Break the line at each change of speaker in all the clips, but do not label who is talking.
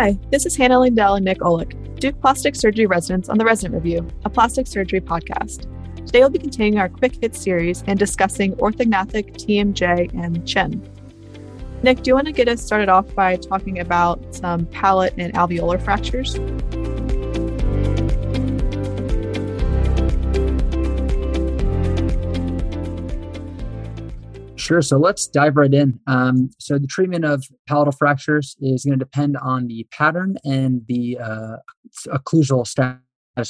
Hi, this is Hannah Lindell and Nick Olick, Duke Plastic Surgery residents on the Resident Review, a plastic surgery podcast. Today we'll be continuing our quick hit series and discussing orthognathic, TMJ, and chin. Nick, do you want to get us started off by talking about some palate and alveolar fractures?
Sure. So let's dive right in. Um, so the treatment of palatal fractures is going to depend on the pattern and the uh, occlusal status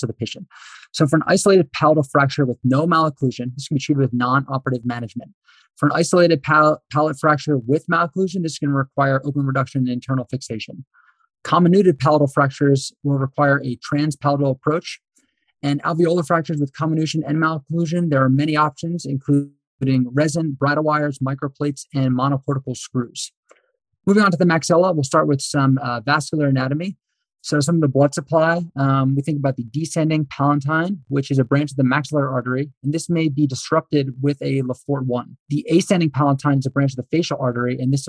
of the patient. So for an isolated palatal fracture with no malocclusion, this can be treated with non-operative management. For an isolated pal- palate fracture with malocclusion, this can require open reduction and internal fixation. Comminuted palatal fractures will require a transpalatal approach. And alveolar fractures with comminution and malocclusion, there are many options, including including resin, bridle wires, microplates, and monocortical screws. Moving on to the maxilla, we'll start with some uh, vascular anatomy. So, some of the blood supply, um, we think about the descending palatine, which is a branch of the maxillary artery, and this may be disrupted with a Lefort 1. The ascending palatine is a branch of the facial artery, and this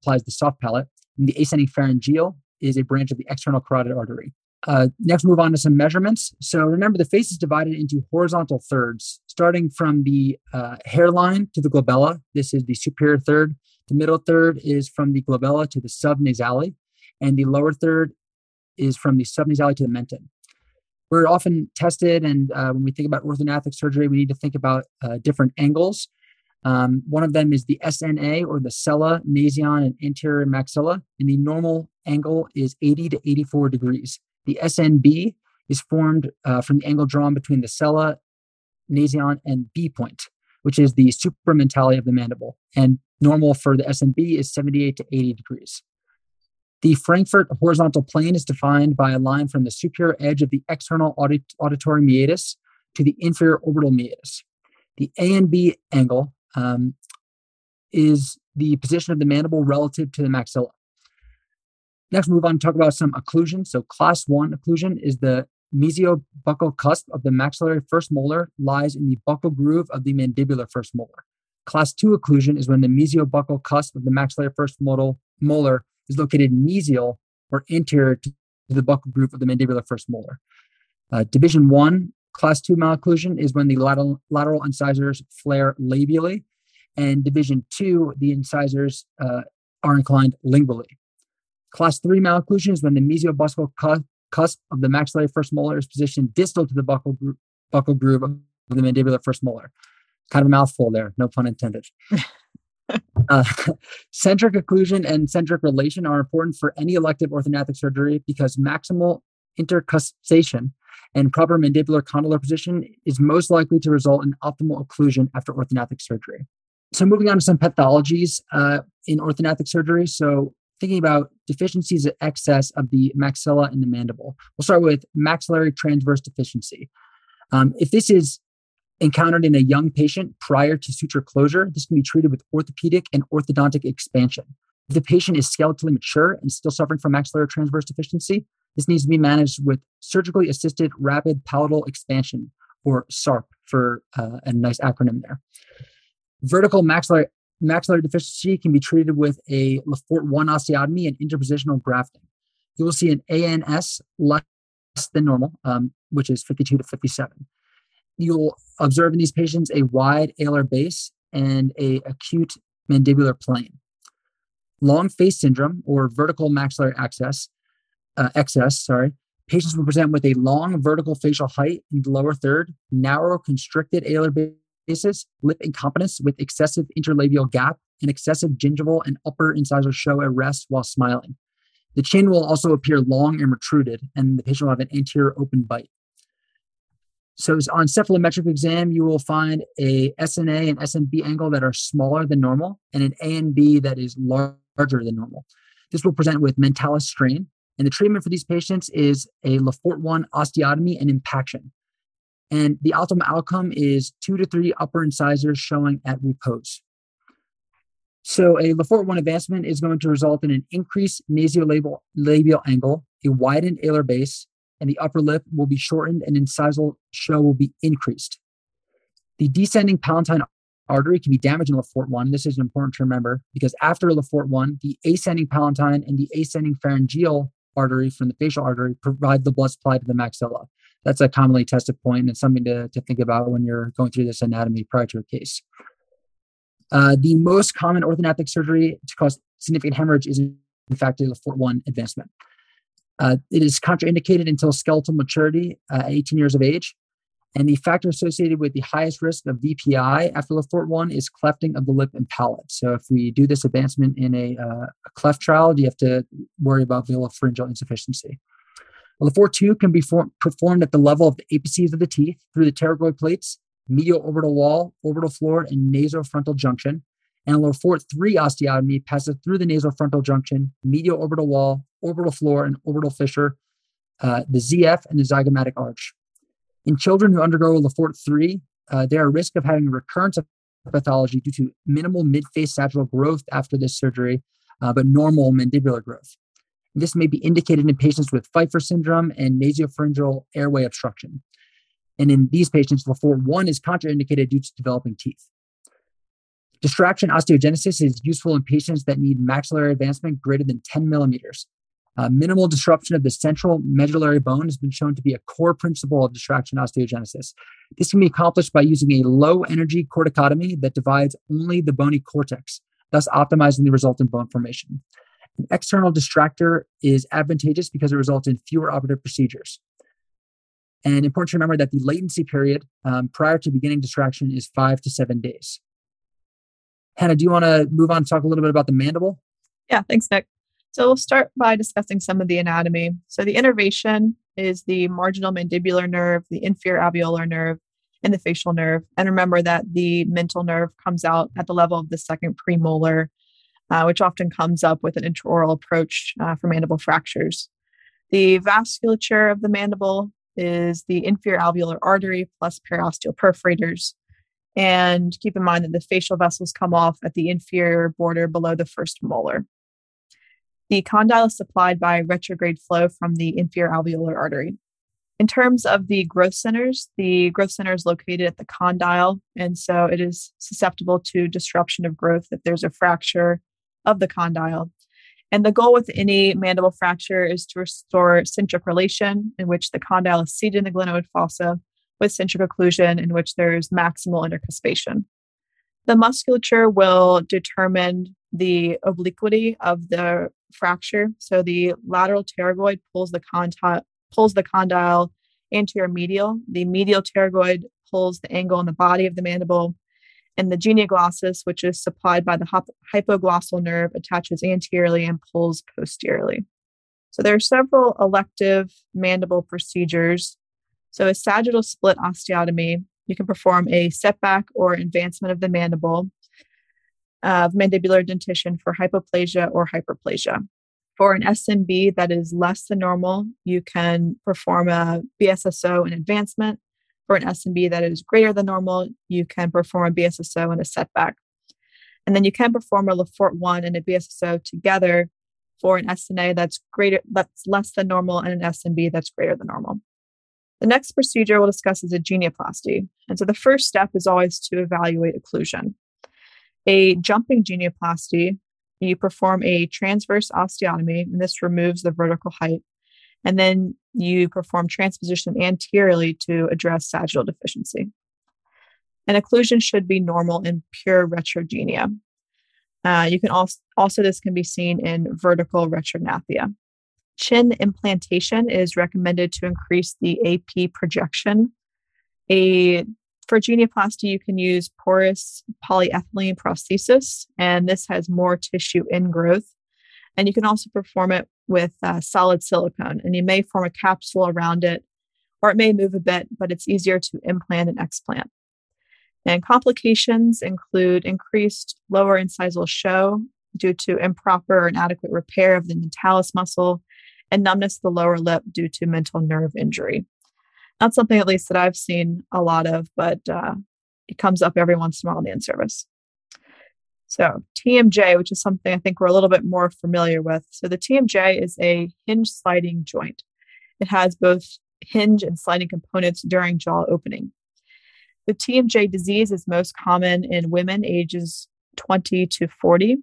supplies the soft palate. And the ascending pharyngeal is a branch of the external carotid artery. Uh, next, move on to some measurements. So remember, the face is divided into horizontal thirds, starting from the uh, hairline to the glabella. This is the superior third. The middle third is from the glabella to the subnasale, and the lower third is from the subnasale to the menton. We're often tested, and uh, when we think about orthognathic surgery, we need to think about uh, different angles. Um, one of them is the SNA or the sella, nasion, and anterior maxilla, and the normal angle is 80 to 84 degrees. The SNB is formed uh, from the angle drawn between the sella, nasion, and B point, which is the supramentale of the mandible. And normal for the SNB is 78 to 80 degrees. The Frankfurt horizontal plane is defined by a line from the superior edge of the external audit- auditory meatus to the inferior orbital meatus. The ANB angle um, is the position of the mandible relative to the maxilla. Next, move on to talk about some occlusion. So, class one occlusion is the mesiobuccal cusp of the maxillary first molar lies in the buccal groove of the mandibular first molar. Class two occlusion is when the mesiobuccal cusp of the maxillary first molar is located mesial or anterior to the buccal groove of the mandibular first molar. Uh, division one, class two malocclusion is when the lateral, lateral incisors flare labially, and division two, the incisors uh, are inclined lingually. Class 3 malocclusion is when the mesiobuccal cusp of the maxillary first molar is positioned distal to the buccal, gro- buccal groove of the mandibular first molar. Kind of a mouthful there, no pun intended. uh, centric occlusion and centric relation are important for any elective orthognathic surgery because maximal intercuspation and proper mandibular condylar position is most likely to result in optimal occlusion after orthognathic surgery. So, moving on to some pathologies uh, in orthognathic surgery. So, thinking about deficiencies of excess of the maxilla and the mandible. We'll start with maxillary transverse deficiency. Um, if this is encountered in a young patient prior to suture closure, this can be treated with orthopedic and orthodontic expansion. If the patient is skeletally mature and still suffering from maxillary transverse deficiency, this needs to be managed with surgically assisted rapid palatal expansion, or SARP for uh, a nice acronym there. Vertical maxillary maxillary deficiency can be treated with a Lefort 1 osteotomy and interpositional grafting. You will see an ANS less than normal, um, which is 52 to 57. You'll observe in these patients a wide alar base and a acute mandibular plane. Long face syndrome or vertical maxillary access, uh, excess, sorry, patients will present with a long vertical facial height in the lower third, narrow constricted alar cases, lip incompetence with excessive interlabial gap and excessive gingival and upper incisor show at rest while smiling. The chin will also appear long and protruded, and the patient will have an anterior open bite. So on cephalometric exam, you will find a SNA and SNB angle that are smaller than normal and an ANB that is larger than normal. This will present with mentalis strain, and the treatment for these patients is a Lefort 1 osteotomy and impaction. And the optimal outcome is two to three upper incisors showing at repose. So a Lefort 1 advancement is going to result in an increased nasolabial labial angle, a widened alar base, and the upper lip will be shortened and incisal show will be increased. The descending palatine artery can be damaged in Lefort 1. This is important to remember because after Lefort 1, the ascending palatine and the ascending pharyngeal artery from the facial artery provide the blood supply to the maxilla. That's a commonly tested point and something to, to think about when you're going through this anatomy prior to a case. Uh, the most common orthognathic surgery to cause significant hemorrhage is, in fact, the Fort 1 advancement. Uh, it is contraindicated until skeletal maturity uh, at 18 years of age. And the factor associated with the highest risk of VPI after Lefort 1 is clefting of the lip and palate. So if we do this advancement in a, uh, a cleft trial, you have to worry about velopharyngeal insufficiency. Lefort 2 can be form- performed at the level of the apices of the teeth through the pterygoid plates, medial orbital wall, orbital floor, and nasofrontal junction. And Lefort 3 osteotomy passes through the nasofrontal junction, medial orbital wall, orbital floor, and orbital fissure, uh, the ZF, and the zygomatic arch. In children who undergo Lefort 3, uh, they are at risk of having recurrence of pathology due to minimal mid-face sagittal growth after this surgery, uh, but normal mandibular growth. This may be indicated in patients with Pfeiffer syndrome and nasopharyngeal airway obstruction. And in these patients, Lefort 1 is contraindicated due to developing teeth. Distraction osteogenesis is useful in patients that need maxillary advancement greater than 10 millimeters. Uh, minimal disruption of the central medullary bone has been shown to be a core principle of distraction osteogenesis. This can be accomplished by using a low energy corticotomy that divides only the bony cortex, thus optimizing the resultant bone formation. An external distractor is advantageous because it results in fewer operative procedures. And important to remember that the latency period um, prior to beginning distraction is five to seven days. Hannah, do you want to move on and talk a little bit about the mandible?
Yeah, thanks, Nick. So we'll start by discussing some of the anatomy. So the innervation is the marginal mandibular nerve, the inferior alveolar nerve, and the facial nerve. And remember that the mental nerve comes out at the level of the second premolar, uh, which often comes up with an intraoral approach uh, for mandible fractures. The vasculature of the mandible is the inferior alveolar artery plus periosteal perforators. And keep in mind that the facial vessels come off at the inferior border below the first molar. The condyle is supplied by retrograde flow from the inferior alveolar artery. In terms of the growth centers, the growth center is located at the condyle, and so it is susceptible to disruption of growth if there's a fracture of the condyle. And the goal with any mandible fracture is to restore centric relation, in which the condyle is seated in the glenoid fossa, with centric occlusion, in which there's maximal intercuspation. The musculature will determine the obliquity of the fracture. So the lateral pterygoid pulls the condyle, pulls the condyle anterior medial. The medial pterygoid pulls the angle in the body of the mandible. And the genioglossus, which is supplied by the hypoglossal nerve, attaches anteriorly and pulls posteriorly. So there are several elective mandible procedures. So a sagittal split osteotomy, you can perform a setback or advancement of the mandible of mandibular dentition for hypoplasia or hyperplasia. For an SNB that is less than normal, you can perform a BSSO and advancement. For an SNB that is greater than normal, you can perform a BSSO and a setback. And then you can perform a Lefort 1 and a BSSO together for an SNA that's greater that's less than normal and an SNB that's greater than normal. The next procedure we'll discuss is a genioplasty. And so the first step is always to evaluate occlusion. A jumping genioplasty, you perform a transverse osteotomy, and this removes the vertical height. And then you perform transposition anteriorly to address sagittal deficiency. And occlusion should be normal in pure retrogenia. Uh, you can also, also, this can be seen in vertical retrognathia. Chin implantation is recommended to increase the AP projection. A for genioplasty, you can use porous polyethylene prosthesis, and this has more tissue ingrowth. And you can also perform it with uh, solid silicone, and you may form a capsule around it, or it may move a bit, but it's easier to implant and explant. And complications include increased lower incisal show due to improper or inadequate repair of the mentalis muscle and numbness of the lower lip due to mental nerve injury not something at least that I've seen a lot of, but uh, it comes up every once in a while in the in service. So TMJ, which is something I think we're a little bit more familiar with. So the TMJ is a hinge sliding joint. It has both hinge and sliding components during jaw opening. The TMJ disease is most common in women ages 20 to 40.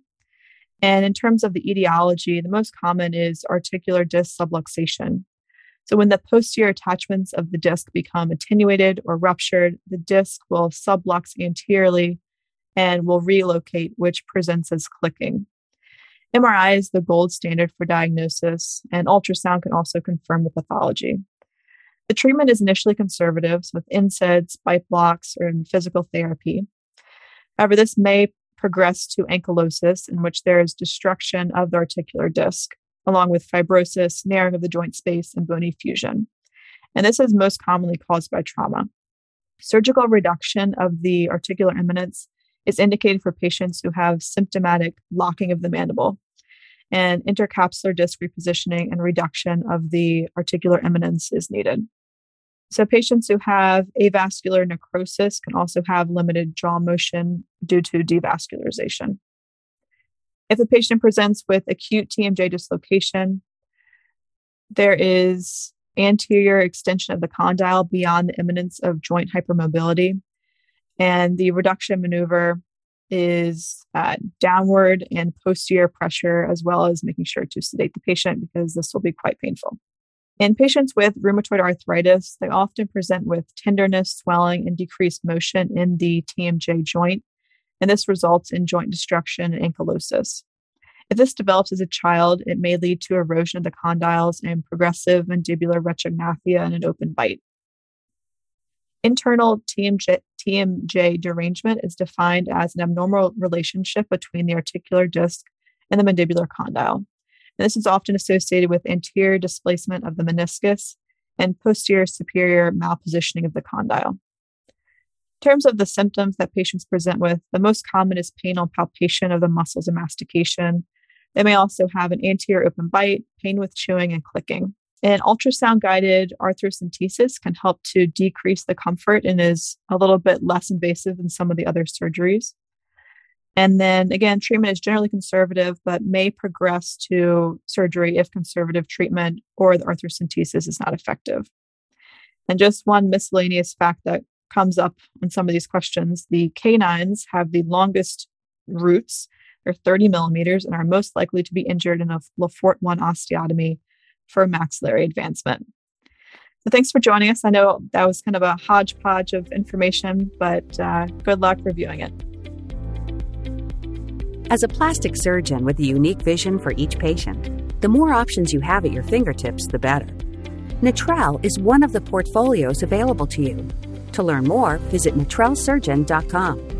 And in terms of the etiology, the most common is articular disc subluxation. So, when the posterior attachments of the disc become attenuated or ruptured, the disc will sublux anteriorly and will relocate, which presents as clicking. MRI is the gold standard for diagnosis, and ultrasound can also confirm the pathology. The treatment is initially conservative with NSAIDs, bite blocks, or physical therapy. However, this may progress to ankylosis, in which there is destruction of the articular disc, along with fibrosis, narrowing of the joint space, and bony fusion. And this is most commonly caused by trauma. Surgical reduction of the articular eminence is indicated for patients who have symptomatic locking of the mandible. And intercapsular disc repositioning and reduction of the articular eminence is needed. So, patients who have avascular necrosis can also have limited jaw motion due to devascularization. If a patient presents with acute TMJ dislocation, there is anterior extension of the condyle beyond the eminence of joint hypermobility. And the reduction maneuver is uh, downward and posterior pressure, as well as making sure to sedate the patient because this will be quite painful. In patients with rheumatoid arthritis, they often present with tenderness, swelling, and decreased motion in the TMJ joint, and this results in joint destruction and ankylosis. If this develops as a child, it may lead to erosion of the condyles and progressive mandibular retrognathia and an open bite. Internal TMJ, TMJ derangement is defined as an abnormal relationship between the articular disc and the mandibular condyle. And this is often associated with anterior displacement of the meniscus and posterior superior malpositioning of the condyle. In terms of the symptoms that patients present with, the most common is pain on palpation of the muscles and mastication. They may also have an anterior open bite, pain with chewing, and clicking. And ultrasound guided arthrocentesis can help to decrease the comfort and is a little bit less invasive than some of the other surgeries. And then again, treatment is generally conservative, but may progress to surgery if conservative treatment or the arthrocentesis is not effective. And just one miscellaneous fact that comes up on some of these questions the canines have the longest roots, they're 30 millimeters, and are most likely to be injured in a Lefort 1 osteotomy for maxillary advancement. So thanks for joining us. I know that was kind of a hodgepodge of information, but uh, good luck reviewing it.
As a plastic surgeon with a unique vision for each patient, the more options you have at your fingertips, the better. Natrelle is one of the portfolios available to you. To learn more, visit natrellesurgeon.com.